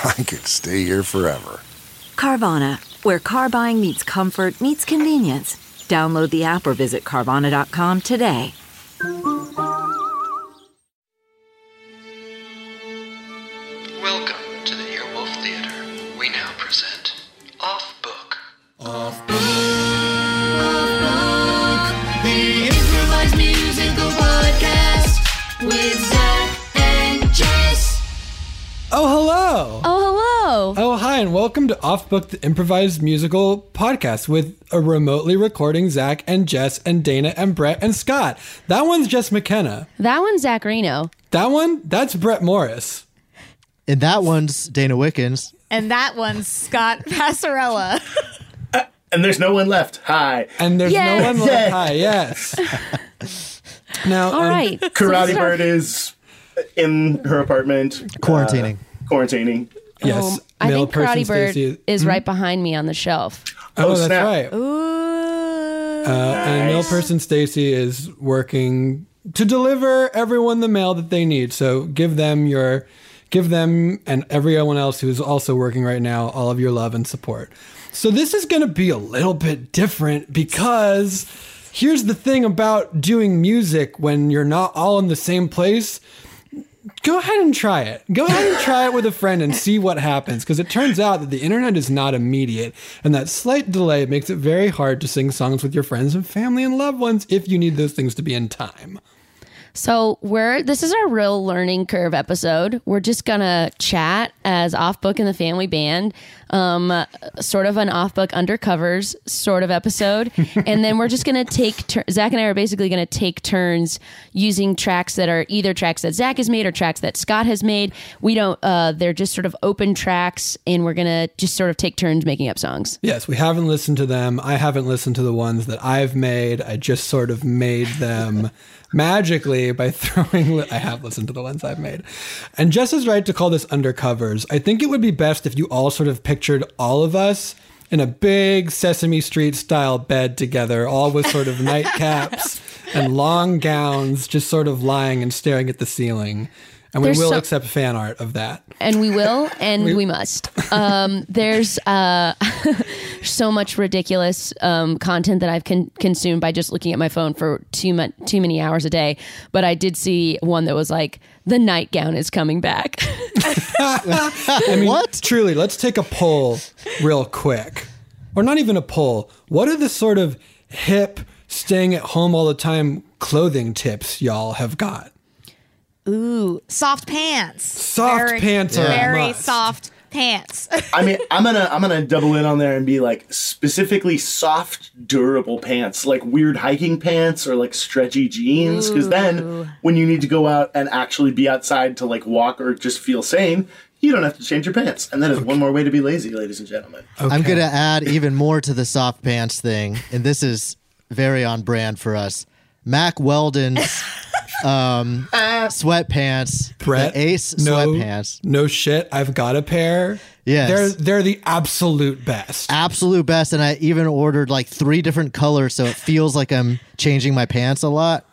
I could stay here forever. Carvana, where car buying meets comfort, meets convenience. Download the app or visit Carvana.com today. Welcome to the Earwolf Theater. We now present Off Book. Off Book. The improvised musical podcast with Zach and Jess. Oh, hello. Oh, hello. Oh, hi, and welcome to Off Book, the improvised musical podcast with a remotely recording Zach and Jess and Dana and Brett and Scott. That one's Jess McKenna. That one's Zach Zachary Reino. That one, that's Brett Morris. And that one's Dana Wickens. And that one's Scott Passarella. And there's no one left. Hi. And there's Yes. no one left. Hi, yes. now, All um, right. Karate this is our- Bird is in her apartment. Quarantining. uh, quarantining. yes, Um, I think person Karate Bird Stacey- is right behind me on the shelf. Oh, Oh, that's snap. right. Ooh. Uh, and male person Stacy is working to deliver everyone the mail that they need. So give them your, give them and everyone else who's also working right now all of your love and support. So this is going to be a little bit different because here's the thing about doing music when you're not all in the same place go ahead and try it. Go ahead and try it with a friend and see what happens. Because it turns out that the internet is not immediate, and that slight delay makes it very hard to sing songs with your friends and family and loved ones if you need those things to be in time. So we're this is our real learning curve episode. We're just gonna chat as off book in the family band, um, sort of an off book undercovers sort of episode, and then we're just gonna take tur- Zach and I are basically gonna take turns using tracks that are either tracks that Zach has made or tracks that Scott has made. We don't. Uh, they're just sort of open tracks, and we're gonna just sort of take turns making up songs. Yes, we haven't listened to them. I haven't listened to the ones that I've made. I just sort of made them magically by throwing. Li- I have listened to the ones I've made. And Jess is right to call this undercovers. I think it would be best if you all sort of pictured all of us in a big Sesame Street style bed together, all with sort of nightcaps and long gowns, just sort of lying and staring at the ceiling. And we There's will so- accept fan art of that. and we will and we, must um, there's uh, so much ridiculous um, content that i've con- consumed by just looking at my phone for too much too many hours a day but i did see one that was like the nightgown is coming back I mean, What? Truly, let's take a poll real quick. Or not even a poll. What are the sort of hip, staying at home all the time clothing tips y'all have got? Ooh, soft pants. Soft pants are a very must. soft pants. I mean, I'm gonna I'm gonna double in on there and be like specifically soft, durable pants, like weird hiking pants or like stretchy jeans. Because then, when you need to go out and actually be outside to like walk or just feel sane, you don't have to change your pants. And that is one more way to be lazy, ladies and gentlemen. I'm going to add even more to the soft pants thing. And this is very on brand for us. Mack Weldon's um, sweatpants. Brett, The Ace no, sweatpants. No shit, I've got a pair. Yes. They're they're the absolute best. Absolute best. And I even ordered like three different colors so it feels like I'm changing my pants a lot.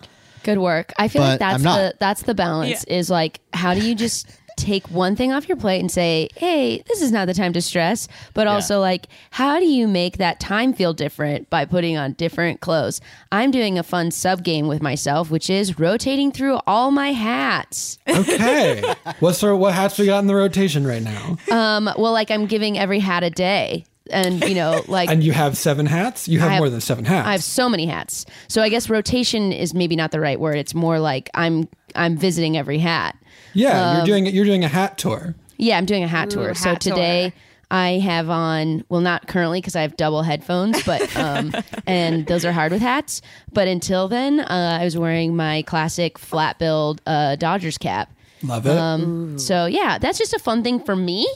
good work i feel like that's the that's the balance is like how do you just take one thing off your plate and say, hey, this is not the time to stress. But also, like, how do you make that time feel different by putting on different clothes? I'm doing a fun sub game with myself, which is rotating through all my hats. Okay. What's sort what hats we got in the rotation right now? Um, well, like, I'm giving every hat a day. And, you know, like, And you have seven hats? You have, have- more than seven hats. I have so many hats. So I guess rotation is maybe not the right word. It's more like I'm I'm visiting every hat. Yeah, um, you're doing you're doing a hat tour. Yeah, I'm doing a hat tour. So hat tour. today I have on well not currently because I have double headphones, but um and those are hard with hats. But until then, uh, I was wearing my classic flat billed uh, Dodgers cap. Love it. Um, so yeah, that's just a fun thing for me.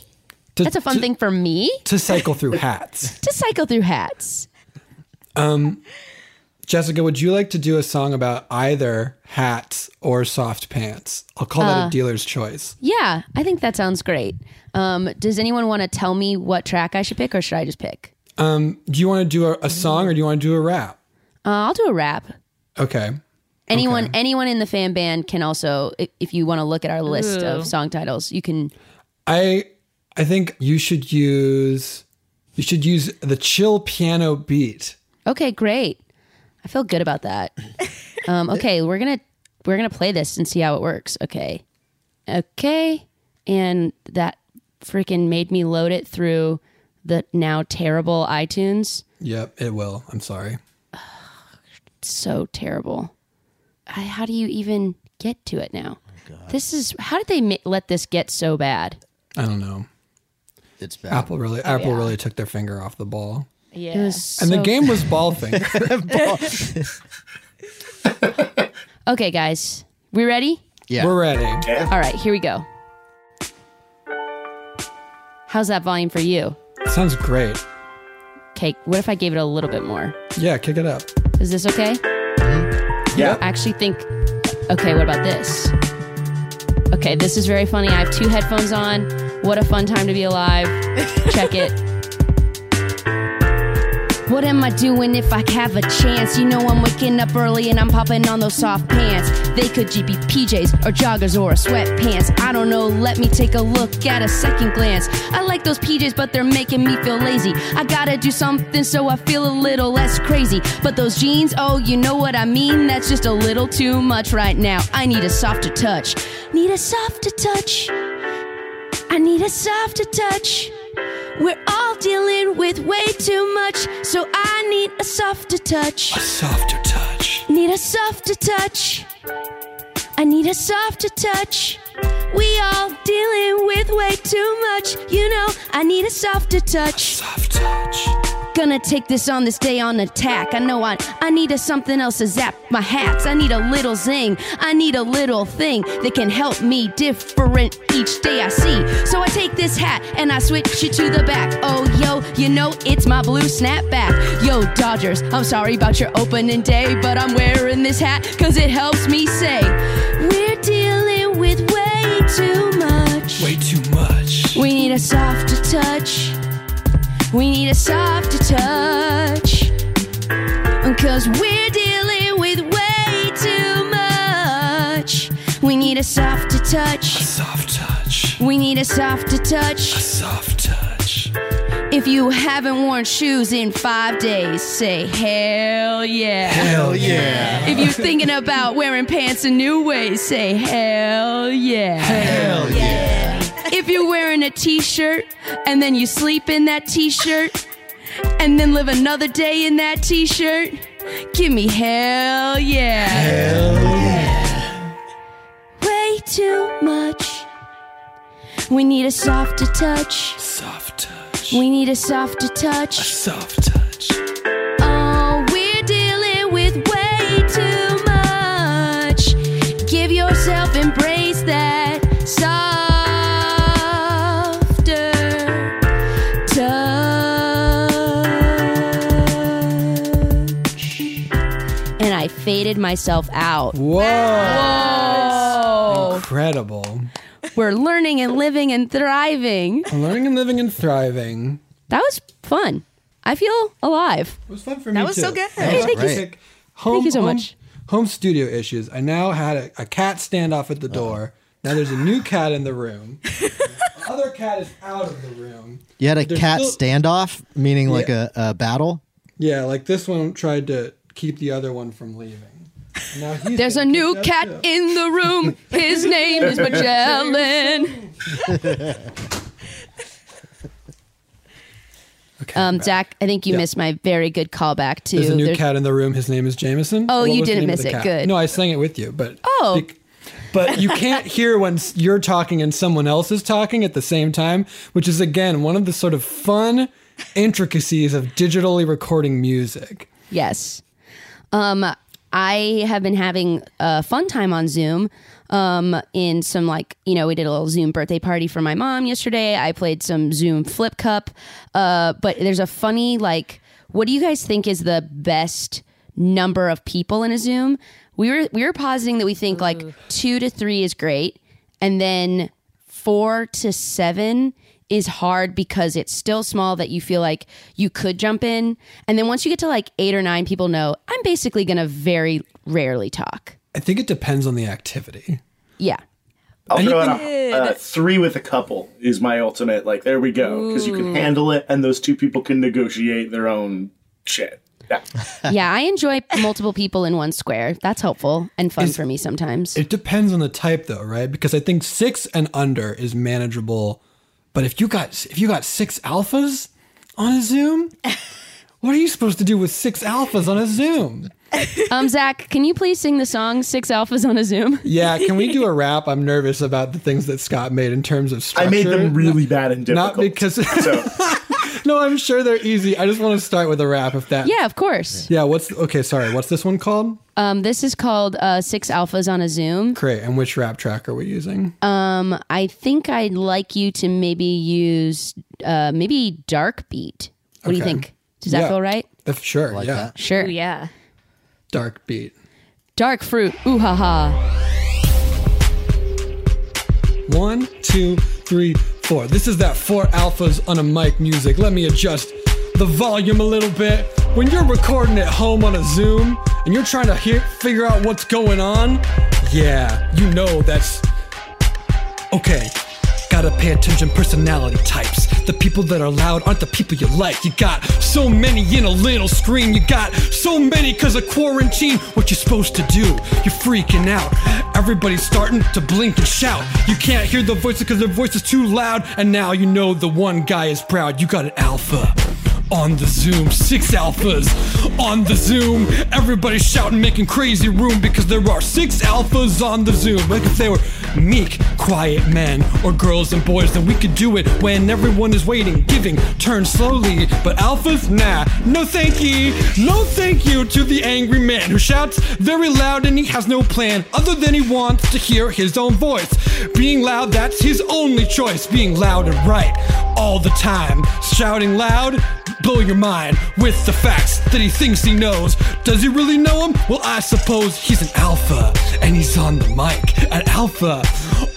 To- That's a fun to- thing for me to cycle through hats. to cycle through hats. Jessica, would you like to do a song about either hats or soft pants? I'll call Uh, that a dealer's choice. Yeah, I think that sounds great. Um, does anyone want to tell me what track I should pick, or should I just pick? Do you want to do a, a song or do you want to do a rap? Uh, I'll do a rap. Okay. Anyone, Okay. anyone in the fan band can also, if, if you want to look at our list Ooh. of song titles, you can. I I think you should use you should use the chill piano beat. Okay, great. I feel good about that. Um, okay, we're gonna we're gonna play this and see how it works. Okay, okay, and that freaking made me load it through the now terrible iTunes. Yep, it will. I'm sorry. so terrible. I, how do you even get to it now? this is how did they ma- let this get so bad? I don't know. It's bad. Apple really Apple really took their finger off the ball. Yeah, it was And the game was ball finger. Okay, guys, we ready? Yeah. We're ready. All right, here we go. How's that volume for you? Sounds great. Okay, what if I gave it a little bit more? Yeah, kick it up. Is this okay? Mm-hmm. Yeah. I actually think. Okay, what about this? Okay, this is very funny. I have two headphones on. What a fun time to be alive. Check it. What am I doing if I have a chance? You know I'm waking up early and I'm popping on those soft pants. They could be PJs or joggers or sweatpants. I don't know, let me take a look at a second glance. I like those PJs, but they're making me feel lazy. I gotta do something so I feel a little less crazy. But those jeans, oh, you know what I mean? That's just a little too much right now. I need a softer touch. Need a softer touch. I need a softer touch. We're all dealing with way too much, so I need a softer touch. A softer touch. Need a softer touch. I need a softer touch. We all dealing with way too much, you know. I need a softer touch. Soft touch. Gonna take this on this day on attack. I know I I need a something else to zap my hats. I need a little zing. I need a little thing that can help me different each day I see. So I take this hat and I switch it to the back. Oh yo, you know it's my blue snapback. Yo Dodgers, I'm sorry about your opening day, but I'm wearing this hat cause it helps me say we're dealing with way too much. Way too much. We need a touch. We need a softer touch. Cause we're dealing with way too much. We need a softer touch. A Soft touch. We need a softer touch. A soft touch. If you haven't worn shoes in five days, say hell yeah. Hell yeah. If you're thinking about wearing pants in new ways, say hell yeah. Hell yeah. If you're wearing a t-shirt and then you sleep in that t-shirt and then live another day in that t-shirt, give me hell yeah. Hell yeah. Way too much. We need a softer touch. Soft touch. We need a softer touch. Soft touch. Faded myself out. Whoa. Whoa. Incredible. We're learning and living and thriving. Learning and living and thriving. That was fun. I feel alive. It was fun for me. That me was too. so good. That was Thank you. great. Home, Thank you so home- much. Home studio issues. I now had a, a cat standoff at the door Now there's a new cat in the room. the other cat is out of the room. You had a There's cat still- standoff, meaning like Yeah. a, a battle. Yeah, like this one tried to keep the other one from leaving. Now he's There's a new cat too. in the room. His name is Magellan. Okay, Um. Zach, I think you Yeah. missed my very good callback to. There's a new there's- cat in the room. His name is Jameson. Oh, What you didn't miss it. cat? Good. No, I sang it with you, but Oh. bec- but you can't hear when you're talking and someone else is talking at the same time, which is again one of the sort of fun intricacies of digitally recording music. Yes. Um, I have been having a fun time on Zoom. Um, in some like you know, we did a little Zoom birthday party for my mom yesterday. I played some Zoom Flip Cup. Uh, but there's a funny like, what do you guys think is the best number of people in a Zoom? We were we were positing that we think like two to three is great, and then four to seven is hard because it's still small that you feel like you could jump in. And then once you get to like eight or nine, people know I'm basically going to very rarely talk. I think it depends on the activity. Yeah. I'll throw out Anything- a, uh, three with a couple is my ultimate. Like there we go, because you can handle it, and those two people can negotiate their own shit. Yeah. yeah, I enjoy multiple people in one square. That's helpful and fun for me sometimes. It depends on the type though, right? Because I think six and under is manageable. But if you got if you got six alphas on a Zoom, what are you supposed to do with six alphas on a Zoom? Um, Zach, can you please sing the song Six Alphas on a Zoom? Yeah, can we do a rap? I'm nervous about the things that Scott made in terms of structure. I made them really bad and difficult. Not because so No, I'm sure they're easy. I just want to start with a rap if that Yeah, of course. Yeah, what's okay, sorry. What's this one called? Um, this is called uh, Six Alphas on a Zoom. Great. And which rap track are we using? Um, I think I'd like you to maybe use uh, maybe Dark Beat. What do you Okay. think? Does that Yeah. feel right? Uh, sure, Like yeah. that. Sure. Ooh, yeah. Dark beat. Dark fruit. Ooh ha ha. One, two, three, four. This is that four alphas on a mic music. Let me adjust the volume a little bit. When you're recording at home on a Zoom and you're trying to hear, figure out what's going on, yeah, you know that's okay. Gotta pay attention personality types. The people that are loud aren't the people you like. You got so many in a little screen. You got so many cause of quarantine. What you supposed to do? You're freaking out. Everybody's starting to blink and shout. You can't hear the voices cause their voice is too loud. And now you know the one guy is proud. You got an alpha on the Zoom. Six alphas on the Zoom. Everybody's shouting, making crazy room because there are six alphas on the Zoom. Like if they were meek, quiet men or girls and boys, then we could do it when everyone is waiting, giving, turn slowly. But alphas, nah, no thank ye. No thank you to the angry man who shouts very loud and he has no plan other than he wants to hear his own voice. Being loud, that's his only choice. Being loud and right all the time. Shouting loud, blow your mind with the facts that he thinks he knows. Does he really know him? Well, I suppose he's an alpha and he's on the mic. An alpha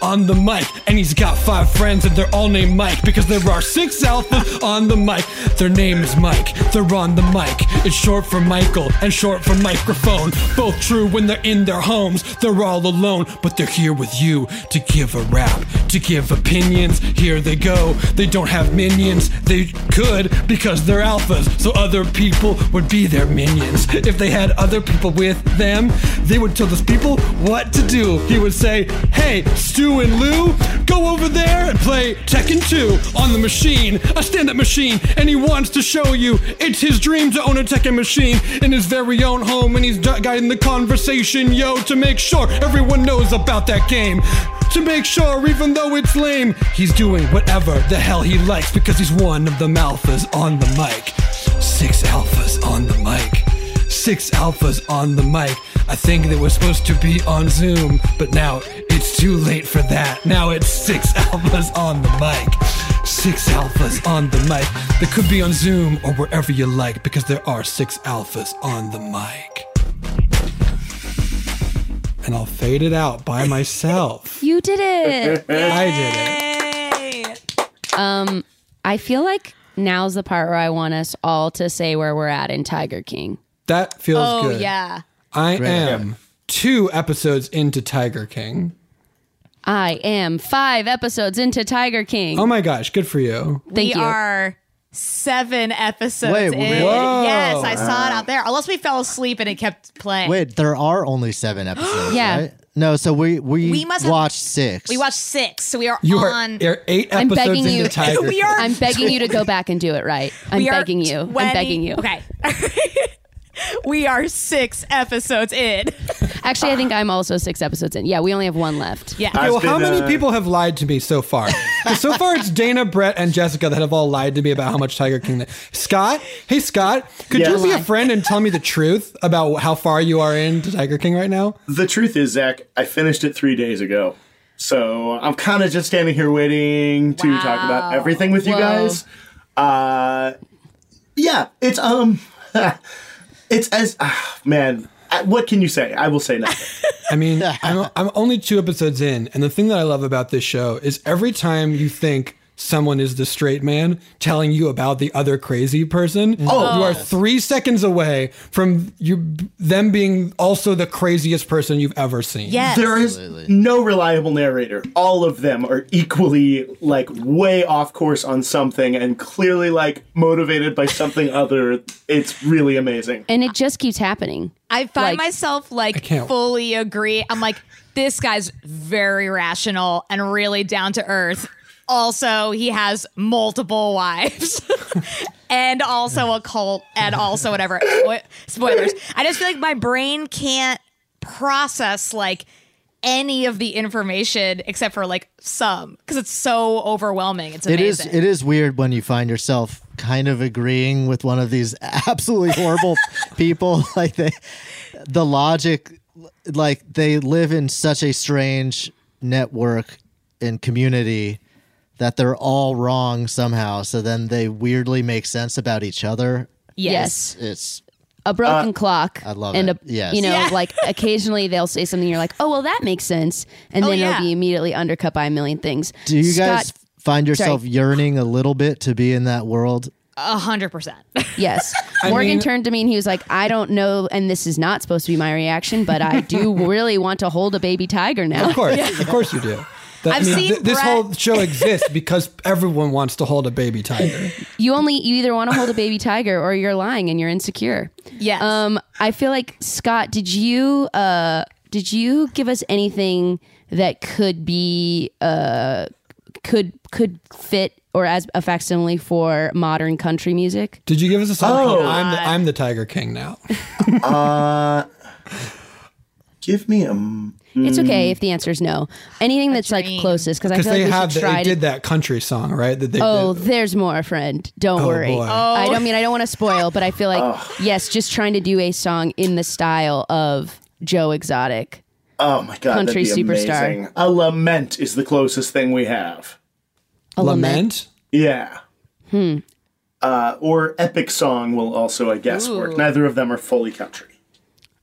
on the mic and he's got five friends and they're all named Mike because there are six alphas on the mic. Their name is Mike. They're on the mic. It's short for Michael and short for microphone. Both true when they're in their homes. They're all alone, but they're here with you to give a rap, to give opinions. Here they go. They don't have minions. They could because they're alphas, so other people would be their minions. If they had other people with them, they would tell those people what to do. He would say, Hey, Stu and Lou, go over there and play Tekken 2 on the machine, a stand up machine. And he wants to show you it's his dream to own a Tekken machine in his very own home. And he's guiding the conversation, yo, to make sure everyone knows about that game. To make sure, even though it's lame, he's doing whatever the hell he likes because he's one of the alphas on the mic. Six alphas on the mic. Six alphas on the mic. I think that was supposed to be on Zoom, but now it's too late for that. Now it's six alphas on the mic. Six alphas on the mic. They could be on Zoom or wherever you like because there are six alphas on the mic. And I'll fade it out by myself. You did it. I did it. Um, I feel like now's the part where I want us all to say where we're at in Tiger King. That feels Oh good. yeah. I Great. am two episodes into Tiger King. I am five episodes into Tiger King. Oh my gosh, good for you. Thank we you. are seven episodes Wait, in. Whoa. Yes, I saw it out there. Unless we fell asleep and it kept playing. Wait, there are only seven episodes. Yeah. right? No, so we we, We must have- watched six. We watched six, so we are You are, on. are eight I'm episodes begging into you. Tiger. we are. I'm begging you to go back and do it right. I'm begging you. 20 I'm begging you. Okay. we are six episodes in. Actually, I think I'm also six episodes in. Yeah, we only have one left. Yeah. Okay, well, I've how many uh, people have lied to me so far? so far, it's Dana, Brett, and Jessica that have all lied to me about how much Tiger King. They- Scott, hey Scott, could Yeah. you be a friend and tell me the truth about how far you are into Tiger King right now? The truth is, Zach, I finished it three days ago. So I'm kind of just standing here waiting to talk about everything with you guys. Uh, yeah, it's um, it's as ah, man. What can you say? I will say nothing. I mean, I'm, I'm only two episodes in, and the thing that I love about this show is every time you think someone is the straight man telling you about the other crazy person, Oh. you are oh. three seconds away from you them being also the craziest person you've ever seen. Yes. There is no reliable narrator. All of them are equally like way off course on something and clearly like motivated by something other. It's really amazing. And it just keeps happening. I find Like- myself like fully agree. I'm like, this guy's very rational and really down to earth. Also, he has multiple wives. and also a cult and also whatever. Spoilers. I just feel like my brain can't process like any of the information except for like some because it's so overwhelming. It's It is amazing. it is weird when you find yourself kind of agreeing with one of these absolutely horrible people. Like they, the logic, like they live in such a strange network and community that they're all wrong somehow. So then they weirdly make sense about each other. Yes. It's A broken uh, clock. I love and it. A, Yes. You know, Yeah. like occasionally they'll say something you're like, oh, well, that makes sense. And Oh, then yeah. it'll be immediately undercut by a million things. do you guys find yourself sorry. yearning a little bit to be in that world? a hundred percent. Yes. Morgan mean- turned to me and he was like, I don't know, and this is not supposed to be my reaction, but I do really want to hold a baby tiger now. Of course, of course you do. That, I've seen this Brett- whole show exists because everyone wants to hold a baby tiger. You only you either want to hold a baby tiger or you're lying and you're insecure. Yes. Um, I feel like Scott, did you uh did you give us anything that could be uh could could fit or as a facsimile for modern country music? Did you give us a song? Oh. I'm the, I'm the Tiger King now. Uh, give me a. m- It's okay if the answer is no. Anything that's like closest because I Because feel like they we have should the, try they to did that country song, right? That they Oh, did. there's more, friend. Don't Oh, worry. boy. I don't mean I don't want to spoil, but I feel like yes, just trying to do a song in the style of Joe Exotic. Oh my god, Country that'd be superstar. amazing. A lament is the closest thing we have. A Lament. Yeah. Hmm. Uh, or epic song will also, I guess, work. Neither of them are fully country.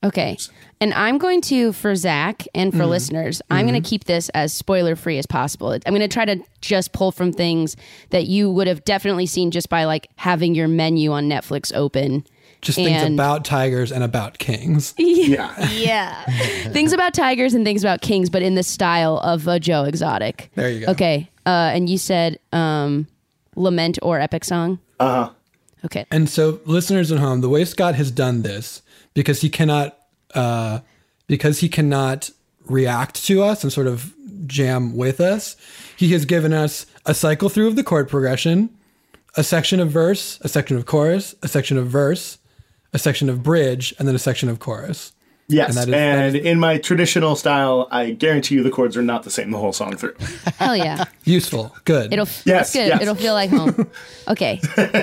Okay. And I'm going to, for Zach and for listeners, I'm going to keep this as spoiler free as possible. I'm going to try to just pull from things that you would have definitely seen just by like having your menu on Netflix open. Just things about tigers and about kings. Yeah. yeah. things about tigers and things about kings, but in the style of a Joe Exotic. There you go. Okay. Uh, and you said um, lament or epic song? Uh huh. Okay. And so, listeners at home, the way Scott has done this, because he cannot, uh, because he cannot react to us and sort of jam with us, he has given us a cycle through of the chord progression, a section of verse, a section of chorus, a section of verse, a section of bridge, and then a section of chorus. Yes. And And, that is- that is- in my traditional style, I guarantee you the chords are not the same the whole song through. Hell yeah. Useful, good. It'll Yes, good. yes. It'll feel like home. Okay.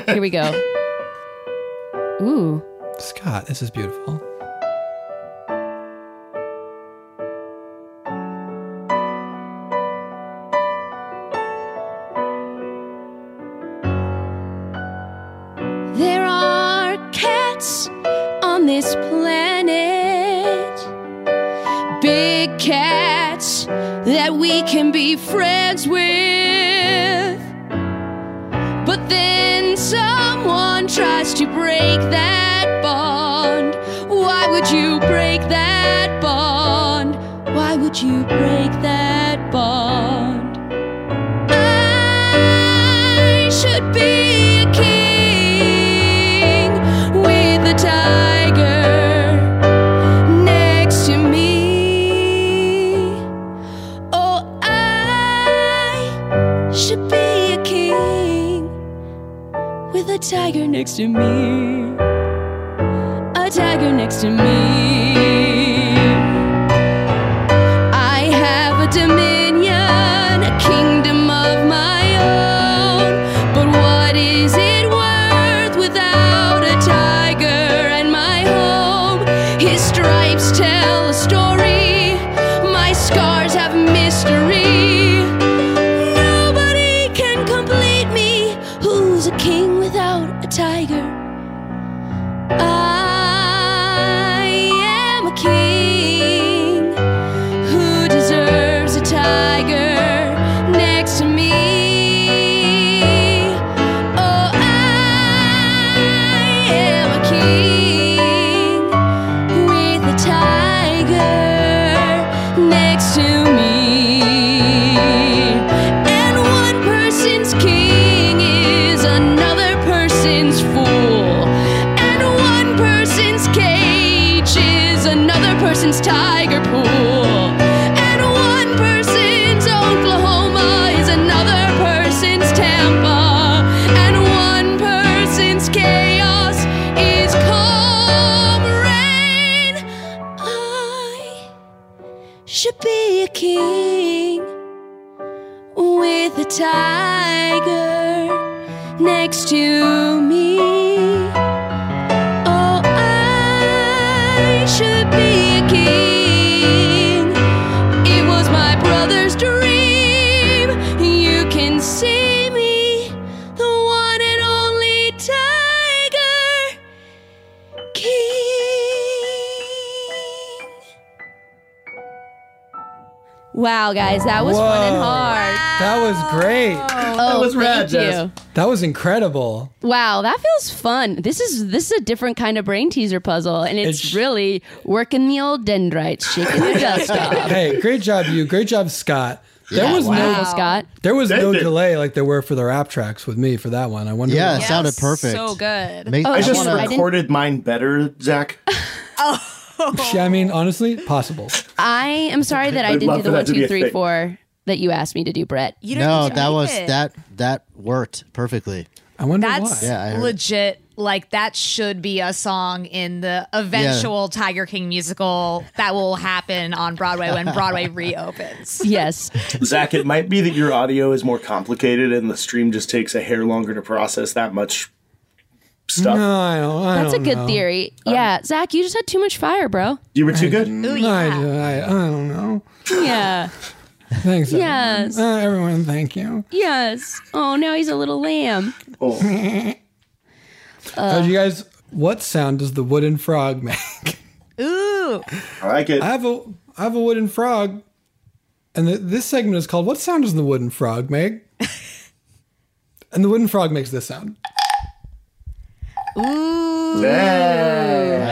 Here we go. Ooh. Scott, this is beautiful. Can be friends with. But then someone tries to break that bond. Why would you break that bond? Why would you break a tiger next to me. A tiger next to me. A king without a tiger? I Wow, guys, that was fun and Whoa. hard. That was great. Oh, was rad, thank you. Jess. That was incredible. Wow, that feels fun. This is this is a different kind of brain teaser puzzle, and it's, It's- really working the old dendrites, shaking the dust off. Hey, great job, you. Great job, Scott. There was Wow, no Scott. there was no Thank delay like there were for the rap tracks with me for that one. I wonder. Yeah, why. it sounded perfect. So good. Make- Oh, I just wanna- I recorded mine better, Zach. Oh. Yeah, I mean, honestly, possible. I am sorry that I I'd didn't do the that one, to be two, a three, thing. four that you asked me to do, Brett. You don't no, that was it. that that worked perfectly. I wonder That's why. Yeah, I legit. Like that should be a song in the eventual Tiger King musical that will happen on Broadway when Broadway reopens. Yes. Zach, it might be that your audio is more complicated and the stream just takes a hair longer to process that much stuff. No, I don't. I That's a don't good know. theory. Yeah, Zach, you just had too much fire, bro. You were too good? Ooh, I, yeah. I, I don't know. Yeah. Thanks. everyone. Yes. Uh, everyone, thank you. Yes. Oh, now he's a little lamb. Oh, Uh, you guys, what sound does the wooden frog make? Ooh. I like it. I have a I have a wooden frog, and the, this segment is called "What sound does the wooden frog make?" and the wooden frog makes this sound. Yeah.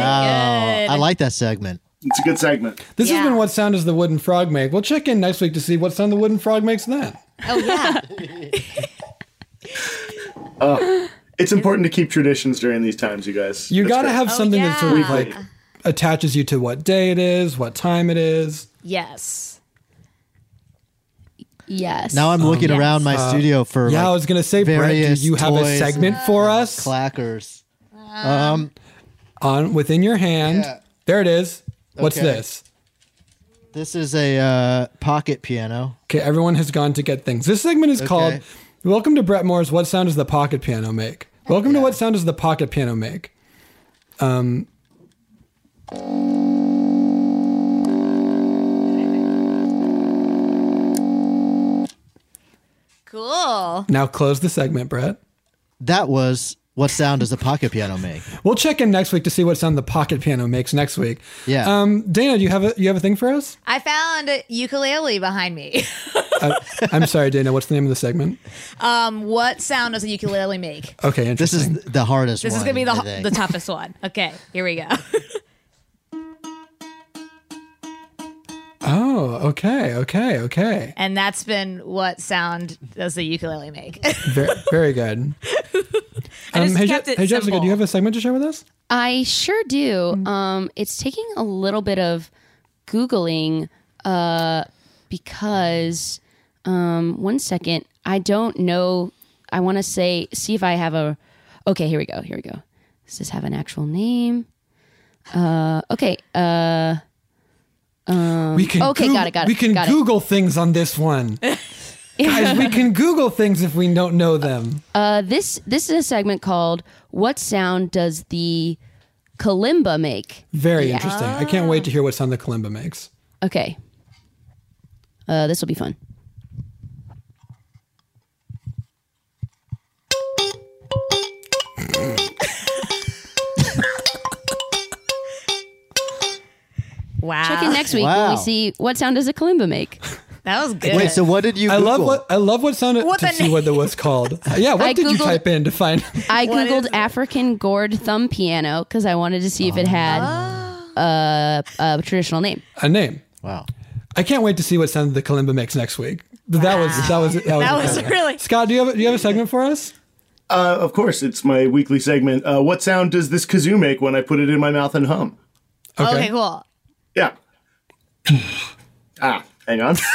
Wow, I like that segment. It's a good segment. This has been "What sound does the wooden frog make?" We'll check in next week to see what sound the wooden frog makes then. Oh yeah. It's important to keep traditions during these times, you guys. You got to have something that sort of like attaches you to what day it is, what time it is. yes. Yes. Now I'm looking around my studio for Uh, Yeah, I was gonna say, Brett, do you have a segment for us clackers. Um, on within your hand? Yeah. There it is. What's Okay. this? this is a uh, pocket piano. Okay, everyone has gone to get things. This segment is called Okay. Welcome to Brett Moore's What Sound Does the Pocket Piano Make? Welcome to What Sound Does the Pocket Piano Make? Um Cool. now close the segment, Brett. That was what sound does a pocket piano make? We'll check in next week to see what sound the pocket piano makes next week. Yeah. Um, Dana, do you have a you have a thing for us? I found a ukulele behind me. Uh, I'm sorry, Dana. What's the name of the segment? Um, what sound does a ukulele make? Okay, This is the hardest This one. is gonna be the the toughest one. Okay, here we go. oh, Oh, okay, okay, okay. And that's been what sound does the ukulele make. Very, very good. I just hey, kept Je- it hey, Jessica, simple. do you have a segment to share with us? I sure do. Um, it's taking a little bit of googling uh, because um, one second, I don't know. I want to say, see if I have a. Okay, here we go. Here we go. Does this have an actual name? Uh, okay. Uh, um, We can. okay, Goog- got it. Got it. We can got it. Google things on this one, guys. We can Google things if we don't know them. Uh, this this is a segment called "What sound does the kalimba make?" Very interesting. I can't wait to hear what sound the kalimba makes. Okay. Uh, this will be fun. wow. Check in next week when Wow. we see what sound does a kalimba make. That was good. Wait, so what did you? I love what I love what sound What to see name- what it was called. Yeah, what I did you type in to find? I googled? African gourd thumb piano because I wanted to see if it had uh, a traditional name. a name. Wow. I can't wait to see what sound the kalimba makes next week. But That was that was that was, That was incredible. really- Scott. Do you have do you have a segment for us? Uh, of course, it's my weekly segment. Uh, what sound does this kazoo make when I put it in my mouth and hum? okay. cool. Yeah. ah, hang on.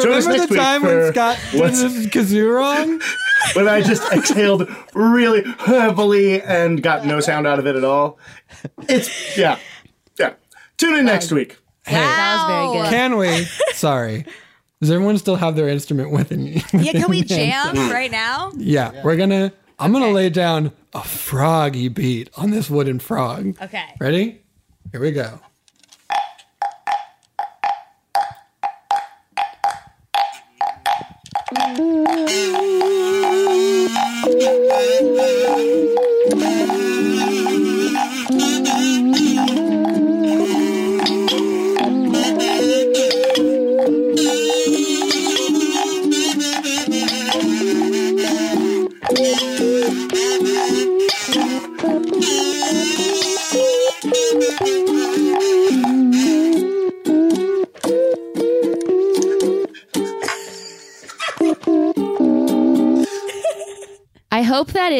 Join us Remember the time when Scott did what's- this kazoo wrong? when I just exhaled really heavily and got no sound out of it at all. It's yeah, yeah. Tune in next week. That was very good. Can we? Sorry. Does everyone still have their instrument within you? Yeah, can we jam right now? Yeah, we're gonna. I'm gonna lay down a froggy beat on this wooden frog. Okay. Ready? Here we go. I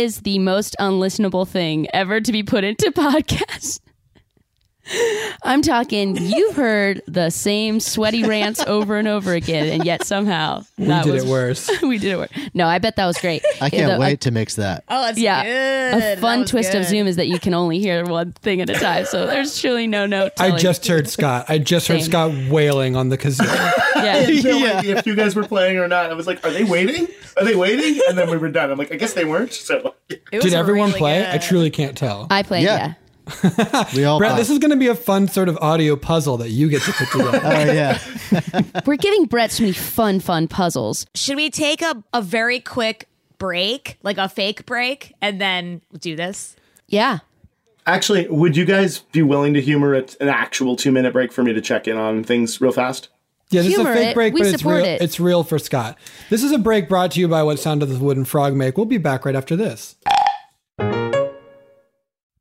is the most unlistenable thing ever to be put into podcast. I'm talking, you've heard the same sweaty rants over and over again, and yet somehow We that did was, it worse. we did it worse. No, I bet that was great. I can't The- wait to mix that. Oh, it's yeah, good. a fun was twist of. Zoom is that you can only hear one thing at a time. So there's truly no note. I just heard Scott. I just heard Same. Scott wailing on the kazoo. yeah. No idea if you guys were playing or not. I was like, "Are they waiting? Are they waiting?" And then we were done. I'm like, "I guess they weren't." So It was Did everyone really play? good. I truly can't tell. I played. Yeah. Yeah. We all. Brett, this is going to be a fun sort of audio puzzle that you get to put together. Oh yeah. We're giving Brett so many fun, fun puzzles. Should we take a, a very quick break, like a fake break, and then do this? Yeah. Actually, would you guys be willing to humor it, an actual two minute break for me to check in on things real fast? Yeah, this Humor is a fake it. break, We but it's support real. it. It's real for Scott. This is a break brought to you by what sound does the wooden frog make. We'll be back right after this.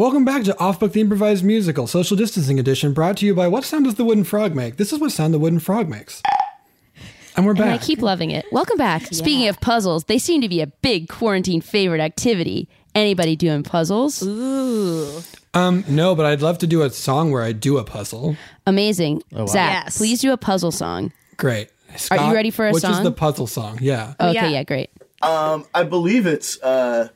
Welcome back to Off Book the Improvised Musical, Social Distancing Edition, brought to you by What Sound Does the Wooden Frog Make? This is what sound the wooden frog makes. And we're back. And I keep loving it. Welcome back. Speaking of puzzles, they seem to be a big quarantine favorite activity. Anybody doing puzzles? Ooh. Um, no, but I'd love to do a song where I do a puzzle. Amazing. Oh, wow. Zach, Yes. please do a puzzle song. Great. Are you ready for a which song? is the puzzle song? Yeah. Okay, yeah. great. Um, I believe it's uh,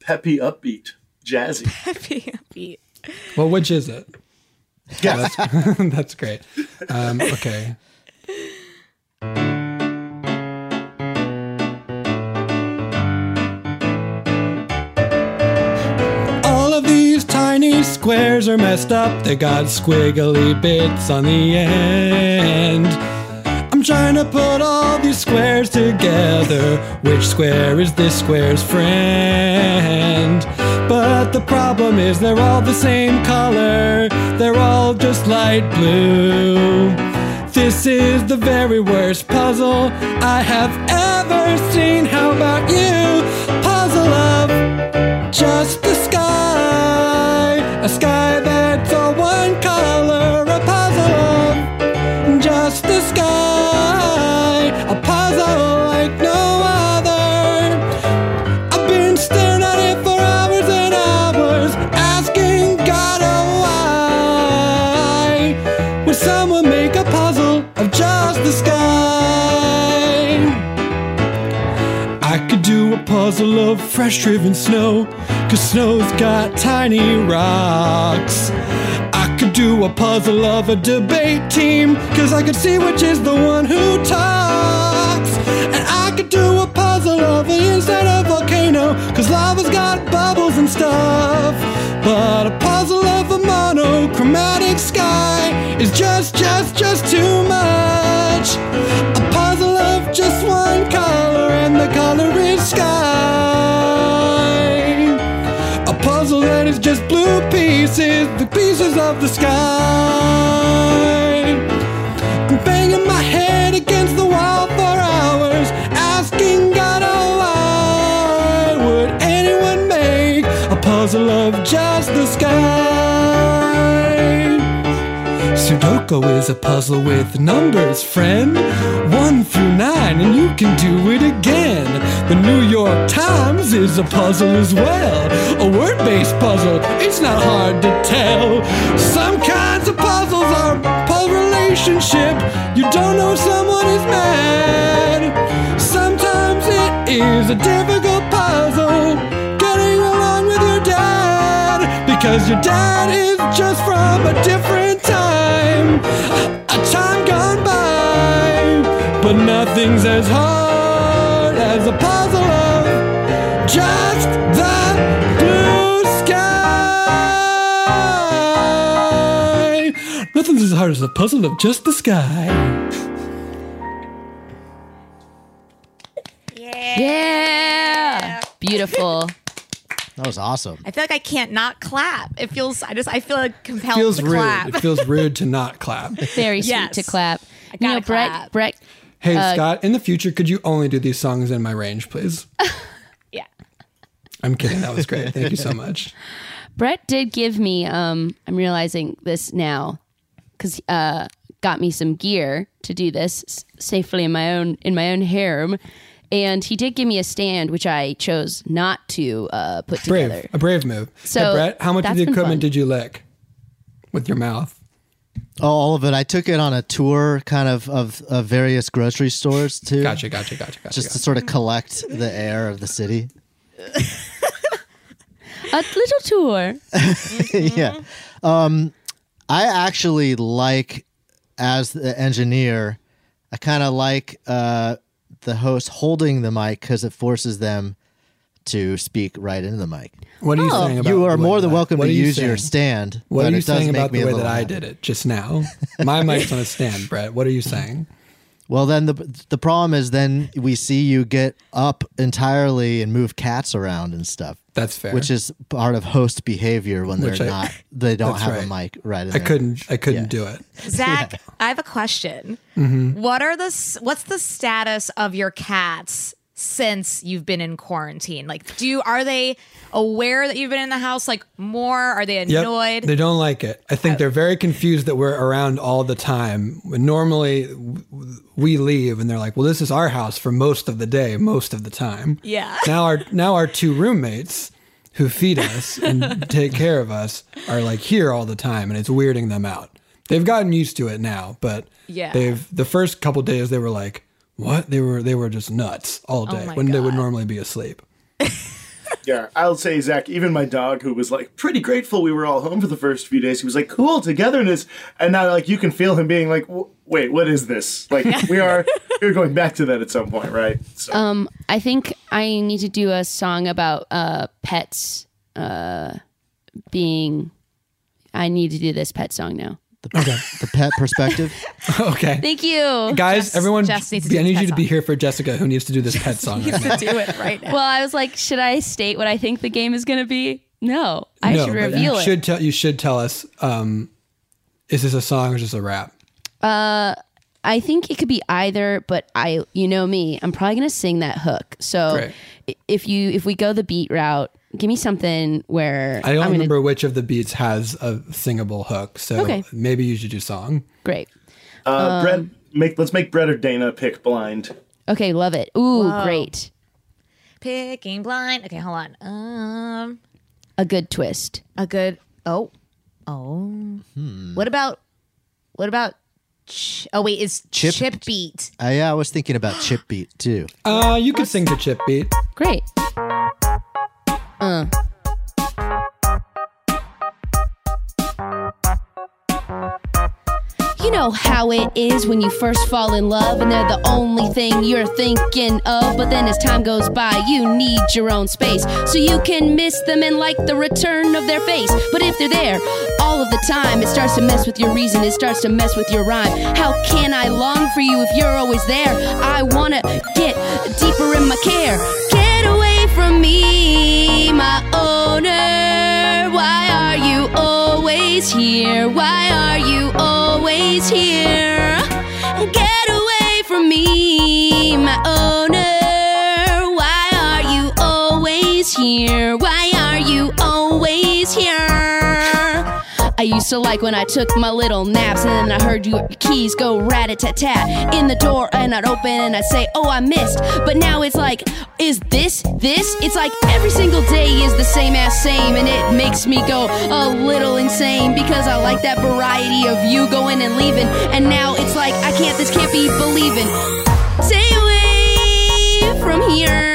peppy, upbeat, jazzy. Peppy upbeat. Well, which is it? Yeah. that's, that's great. Um, okay. All of these tiny squares are messed up. They got squiggly bits on the end. I'm trying to put all these squares together. Which square is this square's friend? But the problem is they're all the same color. They're all just light blue. This is the very worst puzzle I have ever seen. How about you? Puzzle of just the sky. A sky of fresh driven snow, cause snow's got tiny rocks. I could do a puzzle of a debate team, cause I could see which is the one who talks. And I could do a puzzle of an inside a volcano, cause lava's got bubbles and stuff. But a puzzle of a monochromatic sky is just, just, just too much. Just blue pieces, the pieces of the sky. Sudoku is a puzzle with numbers, friend. One through nine, and you can do it again. The New York Times is a puzzle as well. A word based puzzle, it's not hard to tell. Some kinds of puzzles are puzzle relationship. You don't know someone is mad. Sometimes it is a difficult puzzle. Getting along with your dad. Because your dad is just from a different. A time gone by. But nothing's as hard as a puzzle of just the blue sky. Nothing's as hard as a puzzle of just the sky. Was awesome. I feel like I can't not clap. It feels. I just. I feel like compelled feels to rude. clap. It feels rude to not clap. Very sweet to clap. I You know, gotta Brett, clap. Brett, Hey, Uh, Scott, in the future, could you only do these songs in my range, please? Yeah. I'm kidding. That was great. Thank you so much. Brett did give me. Um, I'm realizing this now because uh, got me some gear to do this s- safely in my own in my own harem, and he did give me a stand which I chose not to uh, put Brave. together. A brave move. So, Hey, Brett, how much of the equipment fun. did you lick with your mouth? Oh, all of it. I took it on a tour, kind of of, of various grocery stores too. Gotcha, gotcha, gotcha, gotcha. Just to sort of collect the air of the city. A little tour. yeah. Um, I actually like, as the engineer, I kind of like uh, the host holding the mic because it forces them to speak right into the mic. What are you oh. saying about You are the way more than that- welcome to you use your stand. What are you saying about the way that little I did it just now? My mic's on a stand, Brett. What are you saying? Well, then the the problem is then we see you get up entirely and move cats around and stuff. That's fair. Which is part of host behavior when they're I- not. They don't have right. a mic right. In I couldn't. I couldn't Yeah. do it. Zach, I have a question. Mhm. What are the what's the status of your cats since you've been in quarantine? Like, do you are they aware that you've been in the house like more? Are they Yep. annoyed? They don't like it. I think oh. they're very confused that we're around all the time. Normally we leave and they're like, "Well, this is our house for most of the day, most of the time." Yeah. Now our now our two roommates who feed us and take care of us are like here all the time and it's weirding them out. They've gotten used to it now, but Yeah. they've the first couple days they were like, "What?" They were they were just nuts all Oh day my when they would normally be asleep. Yeah, I'll say, Zach, even my dog, who was like pretty grateful we were all home for the first few days, he was like, cool, togetherness. And now, like, you can feel him being like, wait, what is this? Like, we are we're going back to that at some point, right? So, Um, I think I need to do a song about uh pets uh being. I need to do this pet song now. Okay. The pet perspective. okay. Thank you, Guys, everyone, Jess needs to I need you pet to be here for Jessica, who needs to do this pet song. right now. do it right now. Well, I was like, should I state what I think the game is going to be? No, I no, should reveal you it. should tell. You should tell us. Um, is this a song or just a rap? Uh, I think it could be either, but I, you know me, I'm probably gonna sing that hook. So Great. if you if we go the beat route, give me something where I don't I'm gonna- remember which of the beats has a singable hook, so Okay. maybe you should do song. Great. uh, um, Brett, make let's make Brett or Dana pick blind. Okay, love it. Ooh, Whoa. great. Picking blind. Okay, hold on. Um, A good twist. a good. Oh, oh. What about? What about? Ch- oh wait, is Chip- chip, beat? Uh, yeah, I was thinking about chip beat too. Uh, you could sing the chip beat. Great. Uh. You know how it is when you first fall in love and they're the only thing you're thinking of. But then as time goes by, you need your own space. So you can miss them and like the return of their face. But if they're there all of the time, it starts to mess with your reason, it starts to mess with your rhyme. How can I long for you if you're always there? I wanna get deeper in my care. Get from me, my owner. Why are you always here? Why are you always here? Get away from me, my owner. Why are you always here? Why are you? I used to like when I took my little naps and then I heard your keys go rat a tat tat in the door and I'd open and I'd say, Oh, I missed. But now it's like, Is this this? It's like every single day is the same ass same and it makes me go a little insane because I like that variety of you going and leaving. And now it's like, I can't, this can't be believing. Stay away from here,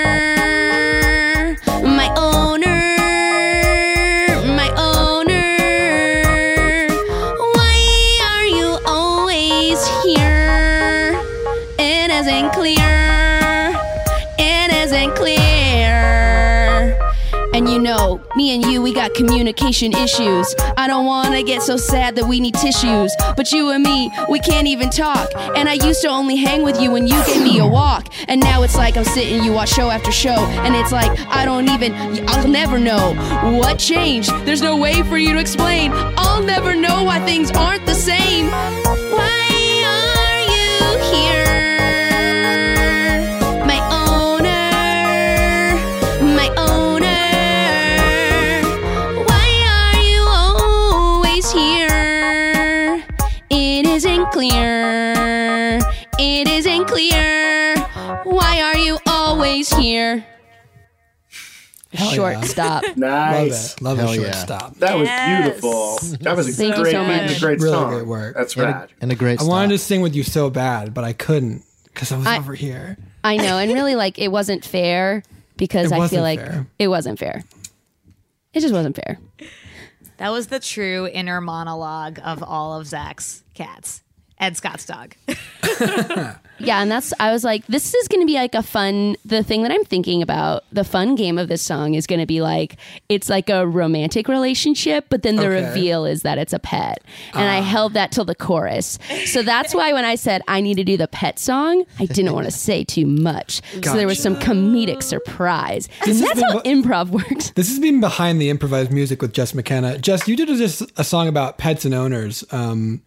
and you, we got communication issues. I don't wanna get so sad that we need tissues. But you and me, we can't even talk. And I used to only hang with you when you gave me a walk. And now it's like I'm sitting, you watch show after show. And it's like, I don't even, I'll never know what changed. There's no way for you to explain. I'll never know why things aren't the same. Clear. It isn't clear. Why are you always here? Hell Short yeah. stop. Nice. Love it. Love a short yeah. stop. That was Yes. beautiful. That was a Thank you great so beat a much. great Really song. great work. That's And rad. a, and a great I wanted to sing with you so bad, but I couldn't because I was I- over here. I know, and really, like, it wasn't fair because It I feel like fair. it wasn't fair. It just wasn't fair. That was the true inner monologue of all of Zach's cats. And Scott's dog. Yeah, and that's I was like, this is going to be like a fun. The thing that I'm thinking about, the fun game of this song is going to be like it's like a romantic relationship, but then the Okay. reveal is that it's a pet, and I held that till the chorus. So that's why when I said I need to do the pet song, I didn't want to say too much, so there was some comedic surprise, and This has that's been how what- improv works. This has been behind the improvised music with Jess McKenna. Jess, you did just a song about pets and owners. Um,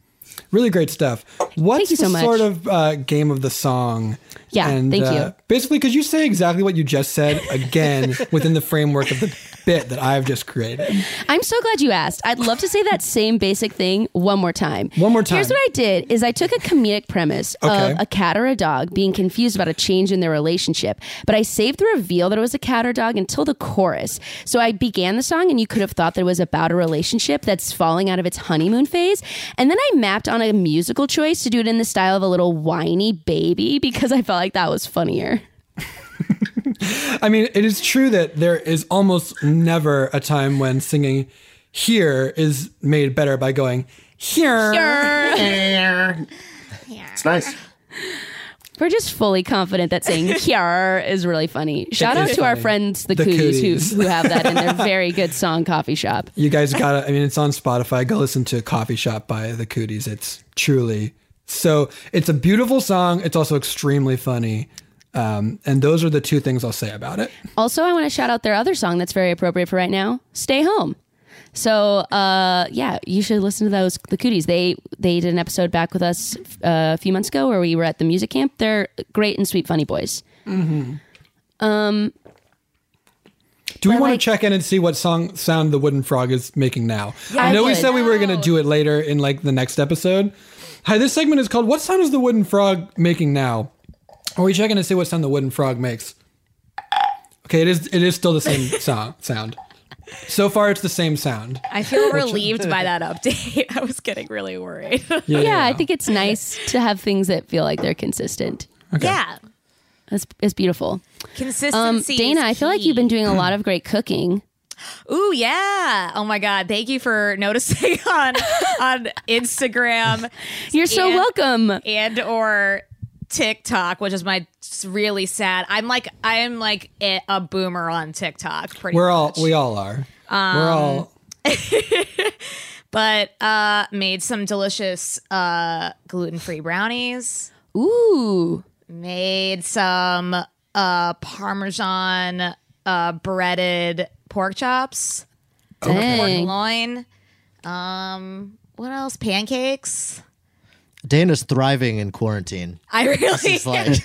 really great stuff. What's you so the much. sort of uh, game of the song? Yeah, and, thank uh, you. Basically, could you say exactly what you just said again within the framework of the bit that I've just created? I'm so glad you asked. I'd love to say that same basic thing one more time. One more time. Here's what I did is I took a comedic premise Okay. of a cat or a dog being confused about a change in their relationship, but I saved the reveal that it was a cat or dog until the chorus. So I began the song and you could have thought that it was about a relationship that's falling out of its honeymoon phase. And then I mapped on a musical choice to do it in the style of a little whiny baby because I felt like that was funnier. I mean, it is true that there is almost never a time when singing here is made better by going here. It's nice. We're just fully confident that saying "here" is really funny. Shout out is to our friends, the, The Cooties, Cooties. who, who have that in their very good song coffee shop. You guys gotta, I mean, it's on Spotify. Go listen to Coffee Shop by the Cooties. It's truly so, it's a beautiful song. It's also extremely funny. Um, and those are the two things I'll say about it. Also, I want to shout out their other song that's very appropriate for right now, "Stay Home." So, uh, yeah, you should listen to those. The Cooties. They they did an episode back with us uh, a few months ago where we were at the music camp. They're great and sweet, funny boys. Um, Do we want like- to check in and see what song sound the wooden frog is making now? Yeah, I know I we said we were going to do it later in like the next episode. Hi, this segment is called "What sound is the wooden frog making now?" Are we checking to see what sound the wooden frog makes? Okay, it is. It is still the same song sound. So far, it's the same sound. I feel relieved by that update. I was getting really worried. yeah, I think it's nice to have things that feel like they're consistent. Yeah. It's, it's beautiful. Consistency. Um, Dana, is I feel like you've been doing a lot of great cooking. Ooh, yeah. Oh my God. Thank you for noticing on on Instagram. You're so and- welcome. And or TikTok, which is my really sad. I'm like I am like a, a boomer on TikTok. Pretty We're all. We all are. Um, We're all. but uh made some delicious uh gluten-free brownies. Ooh. Made some uh parmesan uh breaded pork chops. Pork loin. Um what else? Pancakes. Dana's thriving in quarantine. I really It's like